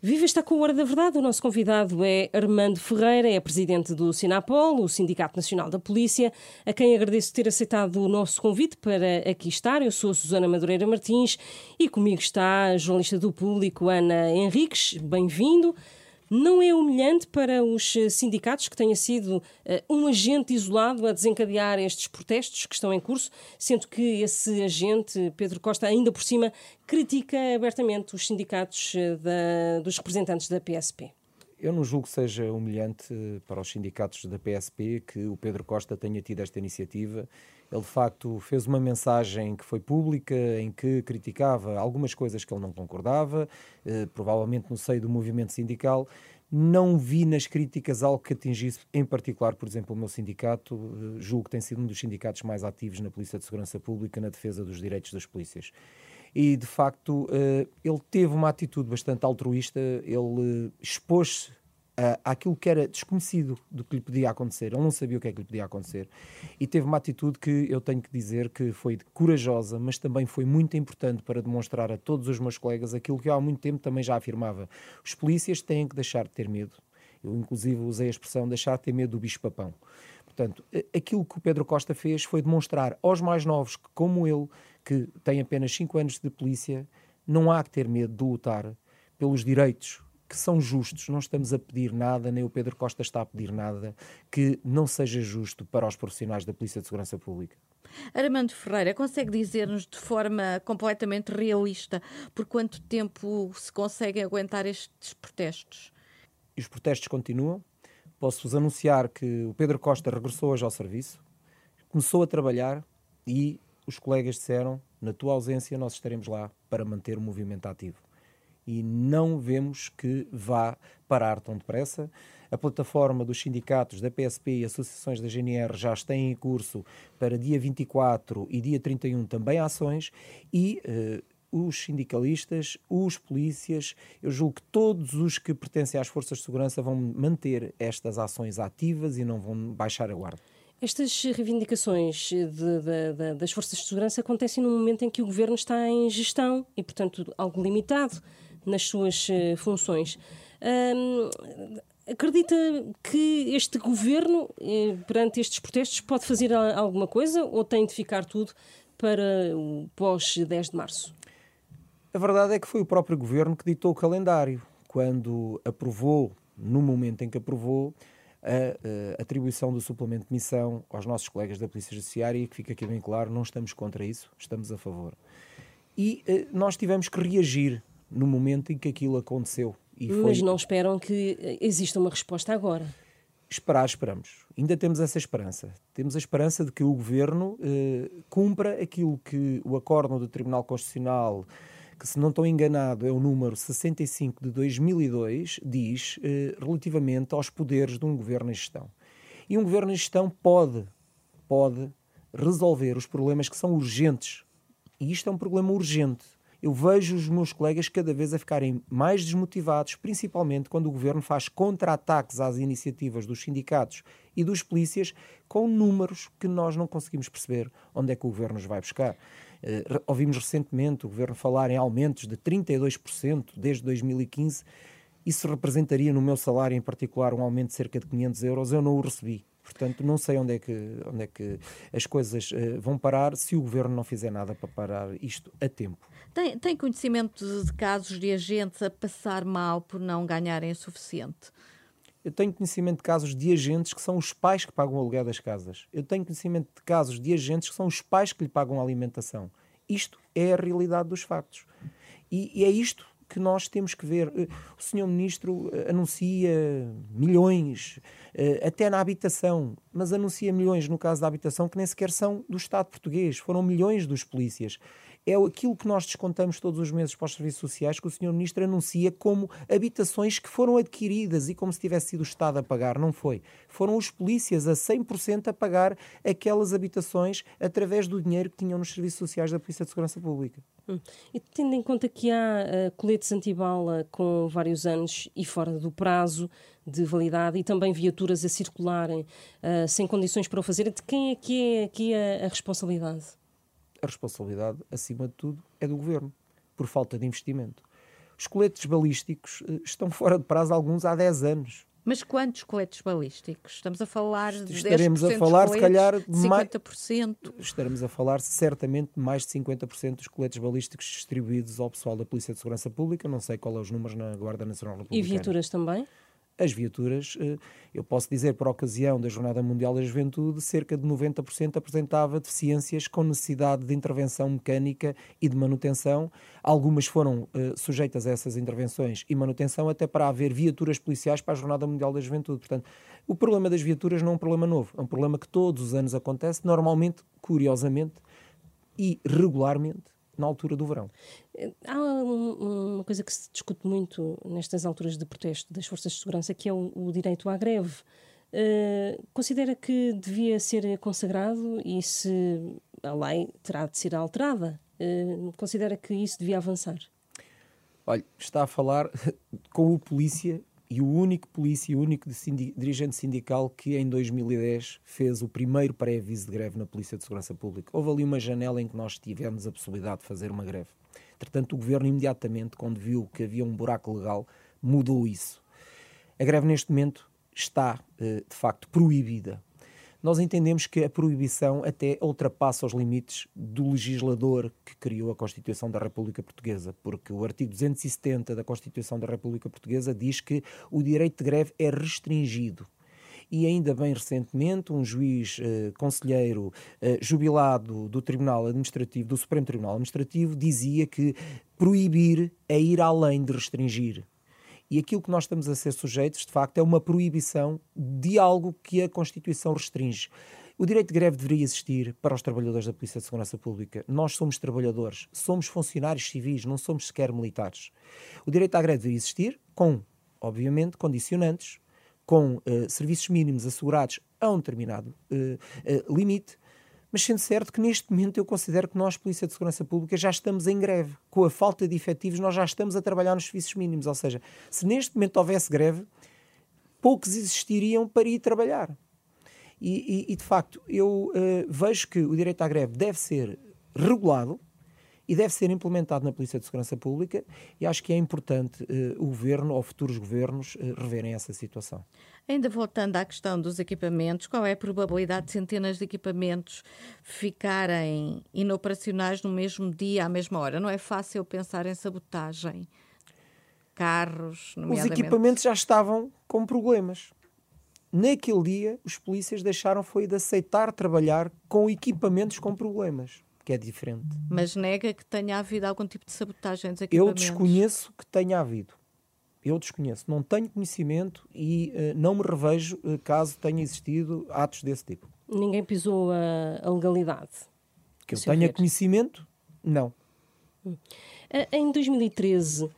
Viva está com a Hora da Verdade. O nosso convidado é Armando Ferreira, é presidente do Sinapol, o Sindicato Nacional da Polícia, a quem agradeço ter aceitado o nosso convite para aqui estar. Eu sou a Susana Madureira Martins e comigo está a jornalista do público Ana Henriques. Bem-vindo. Não é humilhante para os eh, sindicatos que tenha sido uh, um agente isolado a desencadear estes protestos que estão em curso, sendo que esse agente, Pedro Costa, ainda por cima, critica abertamente os sindicatos uh, da, dos representantes da PSP? Eu não julgo que seja humilhante para os sindicatos da PSP que o Pedro Costa tenha tido esta iniciativa ele, de facto, fez uma mensagem que foi pública, em que criticava algumas coisas que ele não concordava, eh, provavelmente no seio do movimento sindical. Não vi nas críticas algo que atingisse, em particular, por exemplo, o meu sindicato. Eh, julgo que tem sido um dos sindicatos mais ativos na Polícia de Segurança Pública na defesa dos direitos das polícias. E, de facto, eh, ele teve uma atitude bastante altruísta, ele expôs-se uh, àquilo que era desconhecido do que lhe podia acontecer. Ele não sabia o que é que lhe podia acontecer. E teve uma atitude que eu tenho que dizer que foi corajosa, mas também foi muito importante para demonstrar a todos os meus colegas aquilo que eu há muito tempo também já afirmava. Os polícias têm que deixar de ter medo. Eu, inclusive, usei a expressão deixar de ter medo do bicho-papão. Portanto, aquilo que o Pedro Costa fez foi demonstrar aos mais novos que, como ele, que tem apenas 5 anos de polícia, não há que ter medo de lutar pelos direitos que são justos. Não estamos a pedir nada, nem o Pedro Costa está a pedir nada que não seja justo para os profissionais da Polícia de Segurança Pública. Armando Ferreira, consegue dizer-nos de forma completamente realista por quanto tempo se conseguem aguentar estes protestos? E os protestos continuam. Posso-vos anunciar que o Pedro Costa regressou hoje ao serviço, começou a trabalhar e os colegas disseram: na tua ausência, nós estaremos lá para manter o movimento ativo e não vemos que vá parar tão depressa. A plataforma dos sindicatos da PSP e associações da GNR já têm em curso para dia 24 e dia 31 também ações e uh, os sindicalistas, os polícias, eu julgo que todos os que pertencem às forças de segurança vão manter estas ações ativas e não vão baixar a guarda. Estas reivindicações de, de, de, das forças de segurança acontecem num momento em que o governo está em gestão e, portanto, algo limitado nas suas uh, funções. Acredita que este governo, eh, perante estes protestos, pode fazer alguma coisa ou tem de ficar tudo para o pós-10 de março? A verdade é que foi o próprio governo que ditou o calendário, quando aprovou, no momento em que aprovou, a, a, atribuição do suplemento de missão aos nossos colegas da Polícia Judiciária, e que fica aqui bem claro, não estamos contra isso, estamos a favor. E nós tivemos que reagir no momento em que aquilo aconteceu. E Mas não esperam que exista uma resposta agora? Esperar, esperamos. Ainda temos essa esperança. Temos a esperança de que o Governo eh, cumpra aquilo que o acórdão do Tribunal Constitucional, que se não estou enganado é o número 65 de 2002, diz eh, relativamente aos poderes de um Governo em gestão. E um Governo em gestão pode, pode resolver os problemas que são urgentes. E isto é um problema urgente eu vejo os meus colegas cada vez a ficarem mais desmotivados, principalmente quando o governo faz contra-ataques às iniciativas dos sindicatos e dos polícias com números que nós não conseguimos perceber onde é que o governo nos vai buscar. Uh, ouvimos recentemente o governo falar em aumentos de 32% desde 2015. Isso representaria no meu salário em particular um aumento de cerca de 500 euros. Eu não o recebi. Portanto, não sei onde é que, onde é que as coisas uh, vão parar se o governo não fizer nada para parar isto a tempo. Tem, tem conhecimento de casos de agentes a passar mal por não ganharem o suficiente? Eu tenho conhecimento de casos de agentes que são os pais que pagam o aluguel das casas. Eu tenho conhecimento de casos de agentes que são os pais que lhe pagam a alimentação. Isto é a realidade dos factos. E, e é isto que nós temos que ver. Eh, o senhor ministro eh, anuncia milhões, até na habitação, mas anuncia milhões no caso da habitação que nem sequer são do Estado português, foram milhões dos polícias é aquilo que nós descontamos todos os meses para os serviços sociais que o Sr. Ministro anuncia como habitações que foram adquiridas e como se tivesse sido o Estado a pagar. Não foi. Foram os polícias a 100% a pagar aquelas habitações através do dinheiro que tinham nos serviços sociais da Polícia de Segurança Pública. Hum. E tendo em conta que há uh, coletes antibala com vários anos e fora do prazo de validade e também viaturas a circularem uh, sem condições para o fazer, de quem é que é aqui a, a responsabilidade? A responsabilidade, acima de tudo, é do governo, por falta de investimento. Os coletes balísticos uh, estão fora de prazo alguns há 10 anos. Mas quantos coletes balísticos? Estamos a falar de Estaremos a falar, coletes, se calhar, 50%. Mais, estaremos a falar certamente mais de 50% dos coletes balísticos distribuídos ao pessoal da Polícia de Segurança Pública. Não sei qual é os números na Guarda Nacional Republicana. E viaturas também? As viaturas, eh, eu posso dizer, por ocasião da Jornada Mundial da Juventude, cerca de 90% apresentava deficiências com necessidade de intervenção mecânica e de manutenção. Algumas foram uh, sujeitas a essas intervenções e manutenção até para haver viaturas policiais para a Jornada Mundial da Juventude. Portanto, o problema das viaturas não é um problema novo, é um problema que todos os anos acontece, normalmente, curiosamente e regularmente, na altura do verão. Há uma coisa que se discute muito nestas alturas de protesto das forças de segurança, que é o, o direito à greve. Uh, considera que devia ser consagrado e se a lei terá de ser alterada? Uh, considera que isso devia avançar? Olha, está a falar com o polícia e o único polícia o único dirigente sindical que em 2010 fez o primeiro pré-aviso de greve na Polícia de Segurança Pública. Houve ali uma janela em que nós tivemos a possibilidade de fazer uma greve. Entretanto, o governo imediatamente, quando viu que havia um buraco legal, mudou isso. A greve neste momento está, eh, de facto, proibida nós entendemos que a proibição até ultrapassa os limites do legislador que criou a Constituição da República Portuguesa, porque o artigo 270 da Constituição da República Portuguesa diz que o direito de greve é restringido e ainda bem recentemente um juiz eh, conselheiro eh, jubilado do Tribunal Administrativo, do Supremo Tribunal Administrativo, dizia que proibir é ir além de restringir. E aquilo que nós estamos a ser sujeitos, de facto, é uma proibição de algo que a Constituição restringe. O direito de greve deveria existir para os trabalhadores da Polícia de Segurança Pública. Nós somos trabalhadores, somos funcionários civis, não somos sequer militares. O direito à greve deveria existir com, obviamente, condicionantes, com uh, serviços mínimos assegurados a um determinado uh, uh, limite, mas sendo certo que neste momento eu considero que nós, Polícia de Segurança Pública, já estamos em greve. Com a falta de efetivos, nós já estamos a trabalhar nos serviços mínimos. Ou seja, se neste momento houvesse greve, poucos existiriam para ir trabalhar. E, e, e de facto, eu uh, vejo que o direito à greve deve ser regulado, e deve ser implementado na Polícia de Segurança Pública e acho que é importante uh, o Governo ou futuros governos uh, reverem essa situação. Ainda voltando à questão dos equipamentos, qual é a probabilidade de centenas de equipamentos ficarem inoperacionais no mesmo dia, à mesma hora? Não é fácil pensar em sabotagem. Carros, nomeadamente... Os equipamentos já estavam com problemas. Naquele dia, os polícias deixaram foi de aceitar trabalhar com equipamentos com problemas que é diferente. Mas nega que tenha havido algum tipo de sabotagem dos equipamentos? Eu desconheço que tenha havido. Eu desconheço. Não tenho conhecimento e uh, não me revejo uh, caso tenha existido atos desse tipo. Ninguém pisou a, a legalidade? Que eu tenha ver. conhecimento, não. Hum. Em 2013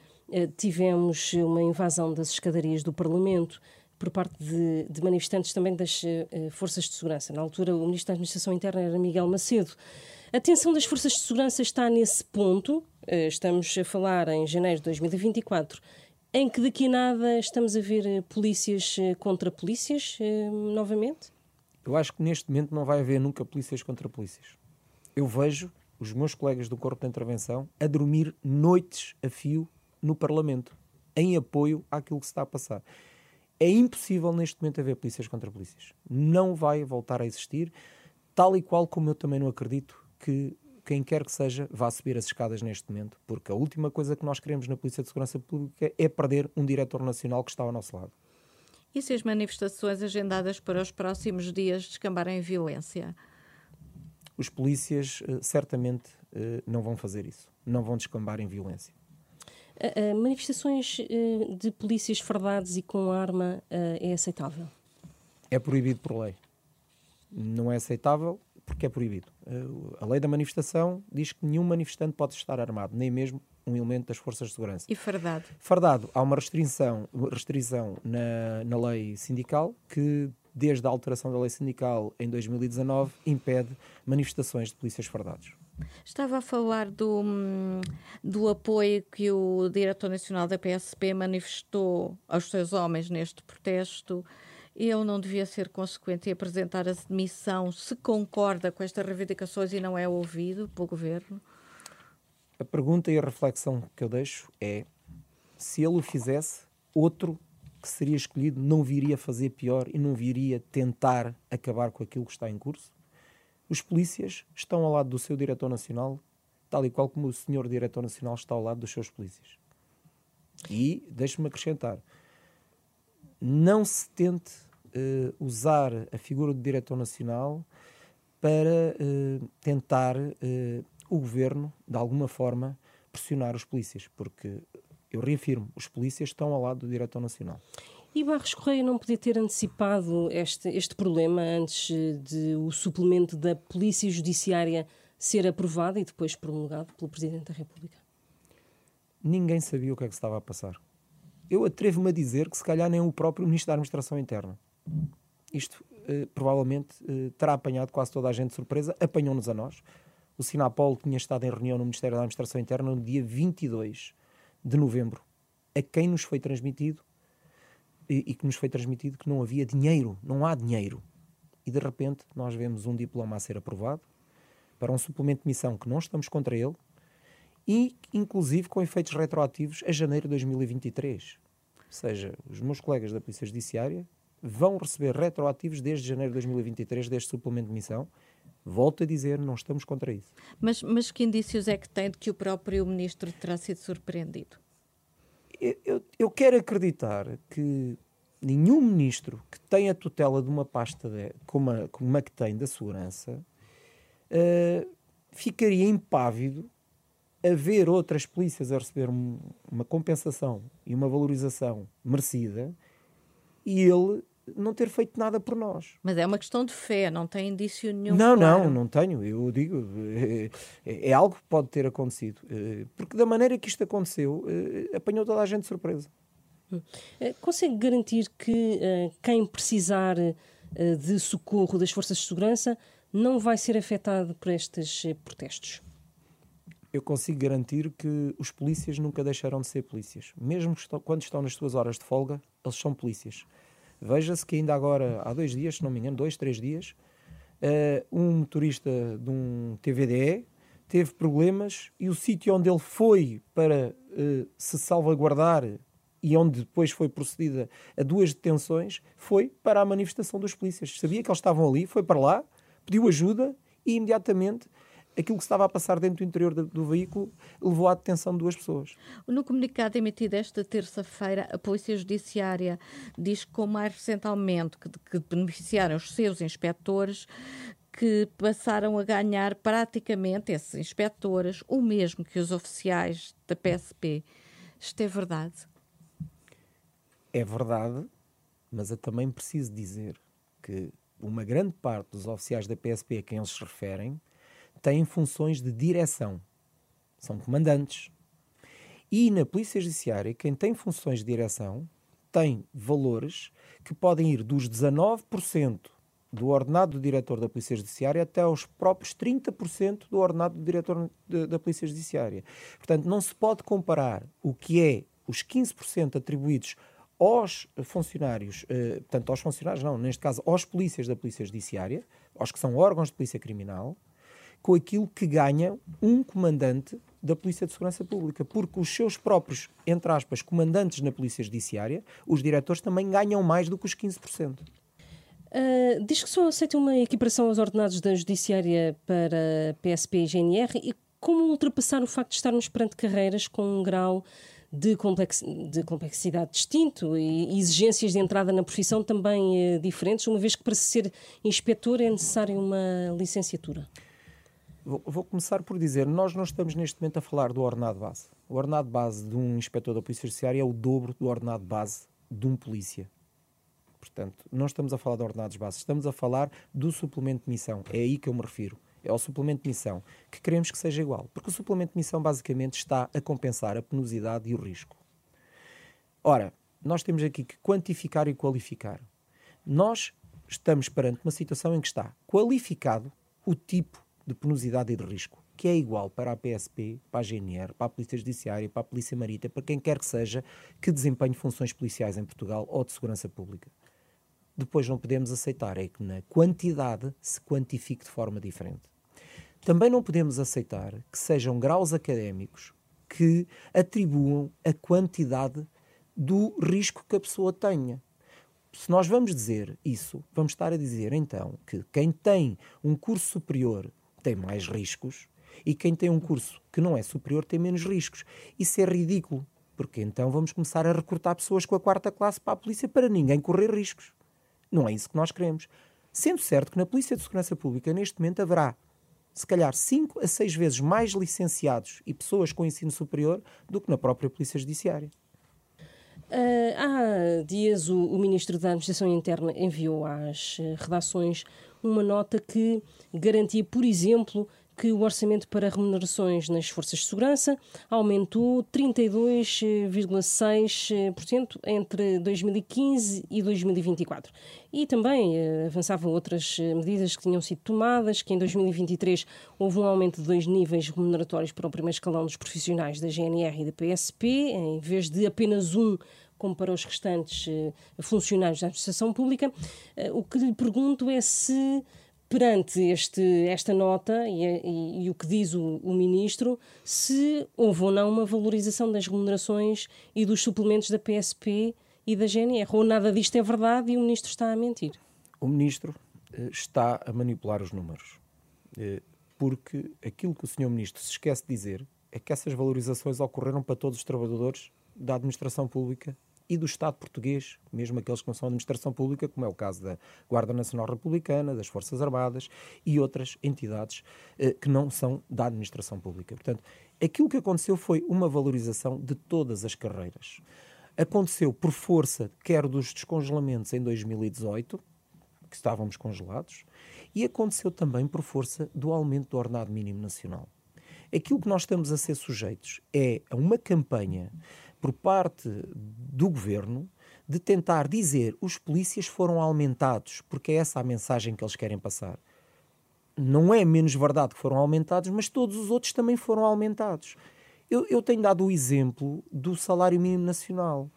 tivemos uma invasão das escadarias do Parlamento por parte de, de manifestantes também das uh, forças de segurança. Na altura, o Ministro da Administração Interna era Miguel Macedo. A tensão das forças de segurança está nesse ponto, eh, estamos a falar em janeiro de 2024, em que daqui a nada estamos a ver eh, polícias eh, contra polícias novamente? Eu acho que neste momento não vai haver nunca polícias contra polícias. Eu vejo os meus colegas do Corpo de Intervenção a dormir noites a fio no Parlamento, em apoio àquilo que se está a passar. É impossível neste momento haver polícias contra polícias. Não vai voltar a existir, tal e qual como eu também não acredito que quem quer que seja vá subir as escadas neste momento, porque a última coisa que nós queremos na Polícia de Segurança Pública é perder um diretor nacional que está ao nosso lado. E se as manifestações agendadas para os próximos dias descambarem em violência? Os polícias uh, certamente uh, não vão fazer isso, não vão descambar em violência. Uh, manifestações de polícias fardados e com arma é aceitável? É proibido por lei. Não é aceitável porque é proibido. A lei da manifestação diz que nenhum manifestante pode estar armado, nem mesmo um elemento das forças de segurança. E fardado? Fardado. Há uma restrição, restrição na, na lei sindical que, desde a alteração da lei sindical em 2019, impede manifestações de polícias fardados. Estava a falar do, do apoio que o diretor nacional da PSP manifestou aos seus homens neste protesto ele não devia ser consequente e apresentar a demissão se concorda com estas reivindicações e não é ouvido pelo governo? A pergunta e a reflexão que eu deixo é: se ele o fizesse, outro que seria escolhido não viria fazer pior e não viria tentar acabar com aquilo que está em curso? Os polícias estão ao lado do seu diretor nacional, tal e qual como o senhor diretor nacional está ao lado dos seus polícias. E, deixe-me acrescentar, não se tente uh, usar a figura do diretor nacional para uh, tentar uh, o governo, de alguma forma, pressionar os polícias, porque eu reafirmo, os polícias estão ao lado do diretor nacional. E Barros Correia não podia ter antecipado este, este problema antes de o suplemento da Polícia Judiciária ser aprovado e depois promulgado pelo Presidente da República? Ninguém sabia o que é que estava a passar. Eu atrevo-me a dizer que se calhar nem o próprio Ministro da Administração Interna. Isto eh, provavelmente eh, terá apanhado quase toda a gente de surpresa, apanhou-nos a nós. O Sinapol tinha estado em reunião no Ministério da Administração Interna no dia 22 de novembro, a quem nos foi transmitido e, e que nos foi transmitido que não havia dinheiro, não há dinheiro. E de repente nós vemos um diploma a ser aprovado para um suplemento de missão que não estamos contra ele e inclusive com efeitos retroativos a janeiro de 2023. Ou seja, os meus colegas da Polícia Judiciária vão receber retroativos desde janeiro de 2023 deste suplemento de missão. Volto a dizer, não estamos contra isso. Mas, mas que indícios é que tem de que o próprio ministro terá sido surpreendido? Eu, eu, eu quero acreditar que nenhum ministro que tenha tutela de uma pasta de, como, a, como a que tem da segurança uh, ficaria impávido a ver outras polícias a receber um, uma compensação e uma valorização merecida e ele não ter feito nada por nós. Mas é uma questão de fé, não tem indício nenhum. Não, claro. não, não tenho. Eu digo, é, é, algo que pode ter acontecido. Eh, porque da maneira que isto aconteceu, eh, apanhou toda a gente de surpresa. Eh, consegue garantir que quem precisar de socorro das forças de segurança não vai ser afetado por estes protestos? Eu consigo garantir que os polícias nunca deixarão de ser polícias. Mesmo estão, quando estão nas suas horas de folga, eles são polícias. Veja-se que ainda agora, há dois dias, se não me engano, dois, três dias, uh, um motorista de um TVDE teve problemas e o sítio onde ele foi para uh, se salvaguardar e onde depois foi procedida a duas detenções foi para a manifestação dos polícias. Sabia que eles estavam ali, foi para lá, pediu ajuda e imediatamente aquilo que estava a passar dentro do interior do, do, veículo levou à detenção de duas pessoas. No comunicado emitido esta terça-feira, a Polícia Judiciária diz que, com mais recente aumento que, que beneficiaram os seus inspectores, que passaram a ganhar praticamente, esses inspectores, o mesmo que os oficiais da PSP. Isto é verdade? É verdade, mas eu também preciso dizer que uma grande parte dos oficiais da PSP a quem eles se referem têm funções de direção. São comandantes. E na Polícia Judiciária, quem tem funções de direção tem valores que podem ir dos 19% do ordenado do diretor da Polícia Judiciária até aos próprios 30% do ordenado do diretor da Polícia Judiciária. Portanto, não se pode comparar o que é os 15% atribuídos aos funcionários, eh, portanto, aos funcionários, não, neste caso, aos polícias da Polícia Judiciária, aos que são órgãos de polícia criminal, com aquilo que ganha um comandante da Polícia de Segurança Pública, porque os seus próprios, entre aspas, comandantes na Polícia Judiciária, os diretores também ganham mais do que os 15%. Uh, ah, diz que só aceita uma equiparação aos ordenados da Judiciária para PSP e GNR e como ultrapassar o facto de estarmos perante carreiras com um grau de, complex, de complexidade distinto e exigências de entrada na profissão também uh, diferentes, uma vez que para ser inspetor é necessária uma licenciatura? Vou, começar por dizer, nós não estamos neste momento a falar do ordenado base. O ordenado base de um inspetor da Polícia Judiciária é o dobro do ordenado base de um polícia. Portanto, não estamos a falar de ordenados base, estamos a falar do suplemento de missão. É aí que eu me refiro. É ao suplemento de missão que queremos que seja igual. Porque o suplemento de missão basicamente está a compensar a penosidade e o risco. Ora, nós temos aqui que quantificar e qualificar. Nós estamos perante uma situação em que está qualificado o tipo de penosidade e de risco, que é igual para a PSP, para a GNR, para a Polícia Judiciária, para a Polícia Marítima, para quem quer que seja que desempenhe funções policiais em Portugal ou de segurança pública. Depois não podemos aceitar é que na quantidade se quantifique de forma diferente. Também não podemos aceitar que sejam graus académicos que atribuam a quantidade do risco que a pessoa tenha. Se nós vamos dizer isso, vamos estar a dizer então que quem tem um curso superior tem mais riscos e quem tem um curso que não é superior tem menos riscos. Isso é ridículo, porque então vamos começar a recrutar pessoas com a quarta classe para a polícia para ninguém correr riscos. Não é isso que nós queremos. Sendo certo que na Polícia de Segurança Pública, neste momento, haverá se calhar 5 a 6 vezes mais licenciados e pessoas com ensino superior do que na própria Polícia Judiciária. Uh, há dias o, o, Ministro da Administração Interna enviou às redações uma nota que garantia, por exemplo, que o orçamento para remunerações nas forças de segurança aumentou 32,6% entre 2015 e 2024. E também eh, avançava outras eh, medidas que tinham sido tomadas, que em 2023 houve um aumento de dois níveis remuneratórios para o primeiro escalão dos profissionais da GNR e da PSP, em vez de apenas um como para os restantes uh, funcionários da administração pública. Uh, o que lhe pergunto é se perante este, esta nota e, e, e o que diz o, o, Ministro, se houve ou não uma valorização das remunerações e dos suplementos da PSP e da GNR, ou nada disto é verdade e o Ministro está a mentir. O Ministro eh, está a manipular os números, eh, porque aquilo que o Sr. Ministro se esquece de dizer é que essas valorizações ocorreram para todos os trabalhadores da administração pública e do Estado português, mesmo aqueles que não são administração pública, como é o caso da Guarda Nacional Republicana, das Forças Armadas e outras entidades eh, que não são da administração pública. Portanto, aquilo que aconteceu foi uma valorização de todas as carreiras. Aconteceu por força, quer dos descongelamentos em 2018, que estávamos congelados, e aconteceu também por força do aumento do ordenado mínimo nacional. Aquilo que nós estamos a ser sujeitos é a uma campanha por parte do governo de tentar dizer os polícias foram aumentados, porque é essa a mensagem que eles querem passar. Não é menos verdade que foram aumentados, mas todos os outros também foram aumentados. Eu, eu tenho dado o exemplo do salário mínimo nacional.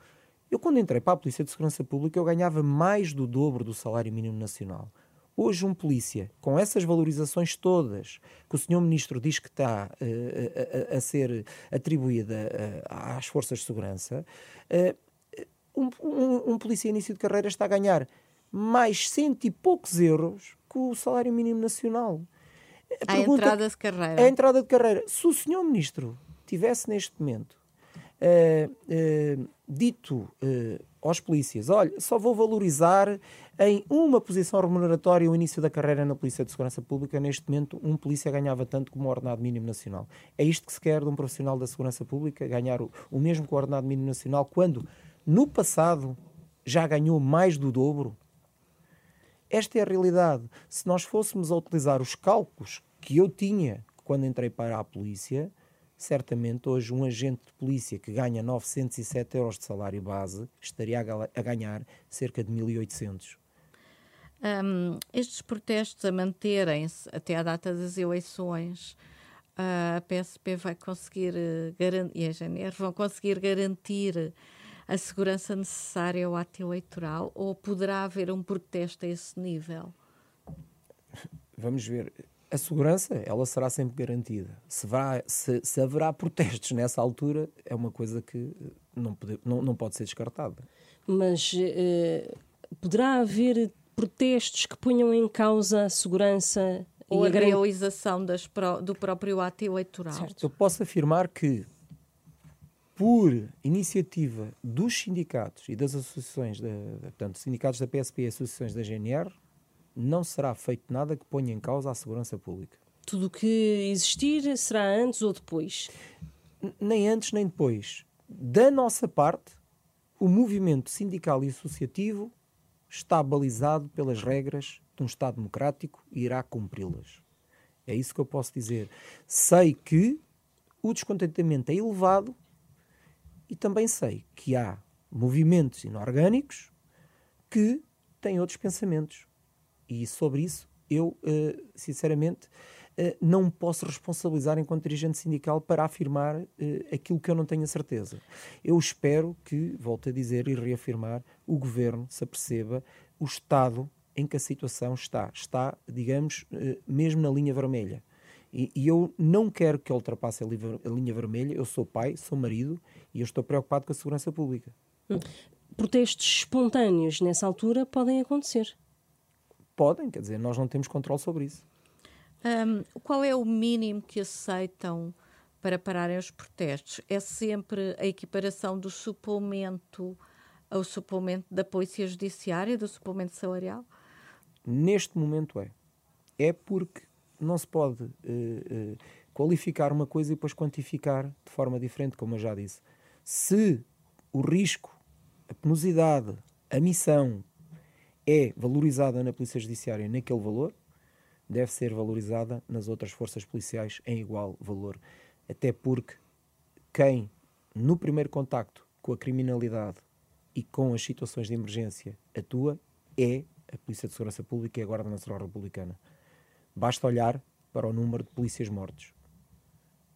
Eu, quando entrei para a Polícia de Segurança Pública, eu ganhava mais do dobro do salário mínimo nacional. Hoje, um polícia, com essas valorizações todas que o Sr. Ministro diz que está uh, a, a, ser atribuída uh, às forças de segurança, uh, um, um, um, polícia início de carreira está a ganhar mais cento e poucos euros que o salário mínimo nacional. A, a entrada de carreira. A entrada de carreira. Se o Sr. Ministro tivesse neste momento dito aos polícias: olha, só vou valorizar em uma posição remuneratória o início da carreira na Polícia de Segurança Pública. Neste momento, um polícia ganhava tanto como o ordenado mínimo nacional. É isto que se quer de um profissional da segurança pública: ganhar o, o mesmo que o ordenado mínimo nacional, quando no passado já ganhou mais do dobro. Esta é a realidade. Se nós fôssemos a utilizar os cálculos que eu tinha quando entrei para a polícia, certamente hoje um agente de polícia que ganha 907 euros de salário base estaria a ganhar cerca de 1.800. Um, estes protestos a manterem-se até à data das eleições, a PSP vai conseguir uh, e a GNR vão conseguir garantir a segurança necessária ao ato eleitoral ou poderá haver um protesto a esse nível? Vamos ver a segurança ela será sempre garantida. Se, vai, se, se, haverá protestos nessa altura, é uma coisa que não pode, não, não pode ser descartada. Mas uh, poderá haver protestos que ponham em causa a segurança ou a, a realização das, do próprio ato eleitoral? Certo. Eu posso afirmar que, por iniciativa dos sindicatos e das associações, da, portanto, sindicatos da PSP e associações da GNR, não será feito nada que ponha em causa a segurança pública. Tudo o que existir será antes ou depois? nem antes nem depois. Da nossa parte, o movimento sindical e associativo está balizado pelas regras de um Estado democrático e irá cumpri-las. É isso que eu posso dizer. Sei que o descontentamento é elevado e também sei que há movimentos inorgânicos que têm outros pensamentos. E sobre isso, eu, uh, sinceramente, uh, não posso responsabilizar enquanto dirigente sindical para afirmar uh, aquilo que eu não tenho a certeza. Eu espero que, volto a dizer e reafirmar, o governo se aperceba o estado em que a situação está. Está, digamos, mesmo na linha vermelha. E, e, eu não quero que ele ultrapasse a, a linha vermelha. Eu sou pai, sou marido e eu estou preocupado com a segurança pública. Hum. Protestos espontâneos nessa altura podem acontecer. Podem, quer dizer, nós não temos controle sobre isso. Um, qual é o mínimo que aceitam para pararem os protestos? É sempre a equiparação do suplemento ao suplemento da Polícia Judiciária, do suplemento salarial? Neste momento é. É porque não se pode uh, uh, qualificar uma coisa e depois quantificar de forma diferente, como eu já disse. Se o risco, a penosidade, a missão é valorizada na Polícia Judiciária naquele valor, deve ser valorizada nas outras forças policiais em igual valor. Até porque quem, no primeiro contacto com a criminalidade e com as situações de emergência, atua é a Polícia de Segurança Pública e a Guarda Nacional Republicana. Basta olhar para o número de polícias mortos.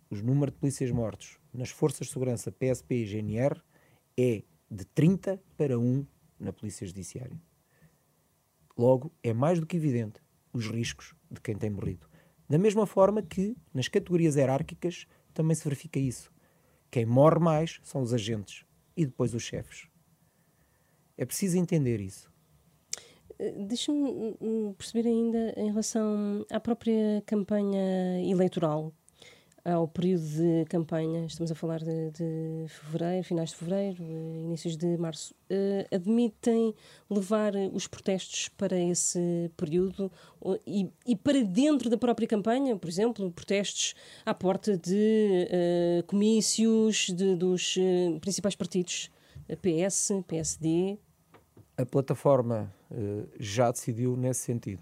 Os números de polícias mortos nas Forças de Segurança PSP e GNR é de 30 para 1 na Polícia Judiciária. Logo, é mais do que evidente os riscos de quem tem morrido. Da mesma forma que, nas categorias hierárquicas, também se verifica isso. Quem morre mais são os agentes e depois os chefes. É preciso entender isso. Eh, deixa-me perceber ainda em relação à própria campanha eleitoral, ao período de campanha, estamos a falar de, de fevereiro, finais de fevereiro, eh, inícios de março, uh, admitem levar os protestos para esse período? E, e, para dentro da própria campanha, por exemplo, protestos à porta de uh, comícios de, dos uh, principais partidos, PS, PSD, a plataforma uh, já decidiu nesse sentido.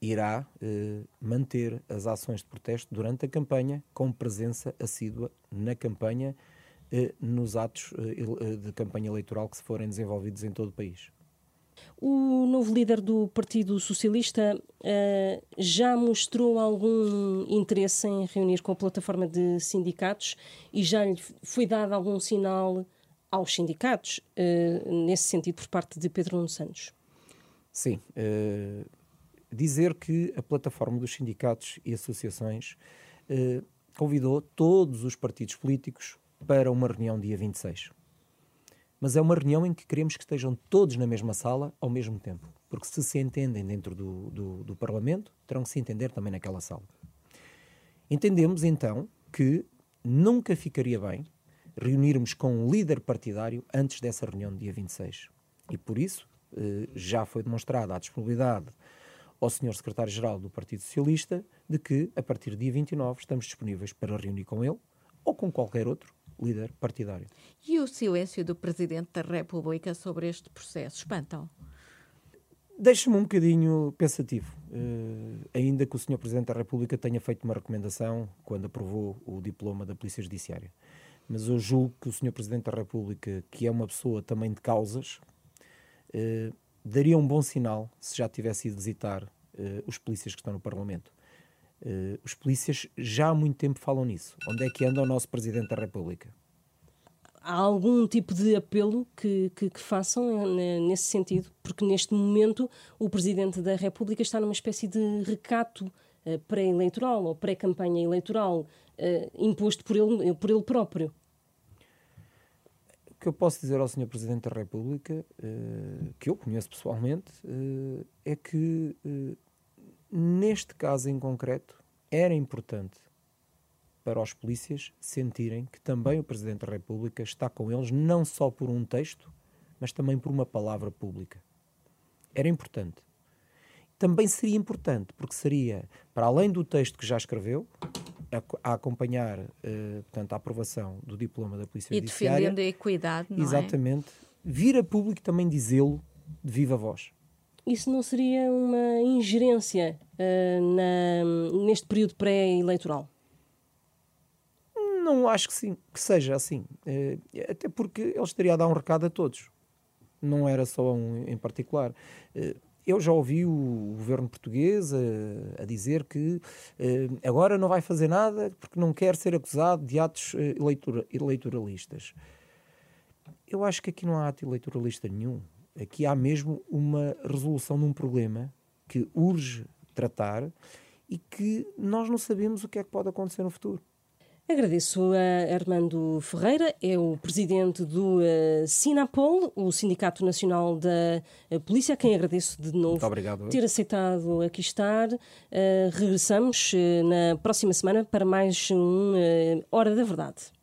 Irá uh, manter as ações de protesto durante a campanha, com presença assídua na campanha, uh, nos atos de campanha eleitoral que se forem desenvolvidos em todo o país. O novo líder do Partido Socialista já mostrou algum interesse em reunir com a plataforma de sindicatos e já lhe foi dado algum sinal aos sindicatos, uh, nesse sentido, por parte de Pedro Nuno Santos? Sim. Uh, dizer que a plataforma dos sindicatos e associações uh, convidou todos os partidos políticos para uma reunião dia 26. Mas é uma reunião em que queremos que estejam todos na mesma sala ao mesmo tempo. Porque se se entendem dentro do, do, do Parlamento, terão que se entender também naquela sala. Entendemos então que nunca ficaria bem reunirmos com um líder partidário antes dessa reunião do dia 26. E por isso eh, já foi demonstrada a disponibilidade ao Sr. Secretário-Geral do Partido Socialista de que, a partir do dia 29, estamos disponíveis para reunir com ele ou com qualquer outro líder partidário. E o silêncio do Presidente da República sobre este processo espantam? Deixa-me um bocadinho pensativo, uh, ainda que o Sr. Presidente da República tenha feito uma recomendação quando aprovou o diploma da Polícia Judiciária mas eu julgo que o Sr. Presidente da República, que é uma pessoa também de causas, eh, daria um bom sinal se já tivesse ido visitar eh, os polícias que estão no Parlamento. Eh, os polícias já há muito tempo falam nisso. Onde é que anda o nosso Presidente da República? Há algum tipo de apelo que, que, que façam nesse sentido? Porque neste momento o Presidente da República está numa espécie de recato pré-eleitoral ou pré-campanha eleitoral uh, imposto por ele, por ele próprio. Que eu posso dizer ao Sr. Presidente da República, uh, que eu conheço pessoalmente, uh, é que neste caso em concreto era importante para os polícias sentirem que também o Presidente da República está com eles, não só por um texto, mas também por uma palavra pública. Era importante. Também seria importante, porque seria, para além do texto que já escreveu, a, a acompanhar uh, portanto, a aprovação do diploma da Polícia e Judiciária. E defendendo a equidade, não é? Exatamente. É? Vir a público também dizê-lo de viva voz. Isso não seria uma ingerência uh, na, neste período pré-eleitoral? Não acho que sim, que seja assim. Uh, até porque ele estaria a dar um recado a todos. Não era só um em particular. Uh, eu já ouvi o governo português a, a dizer que uh, agora não vai fazer nada porque não quer ser acusado de atos eleitora, eleitoralistas. Eu acho que aqui não há ato eleitoralista nenhum. Aqui há mesmo uma resolução de um problema que urge tratar e que nós não sabemos o que é que pode acontecer no futuro. Agradeço a Armando Ferreira, é o presidente do uh, Sinapol, o Sindicato Nacional da uh, Polícia, a quem agradeço de novo ter aceitado aqui estar. Uh, regressamos na próxima semana para mais um Hora da Verdade.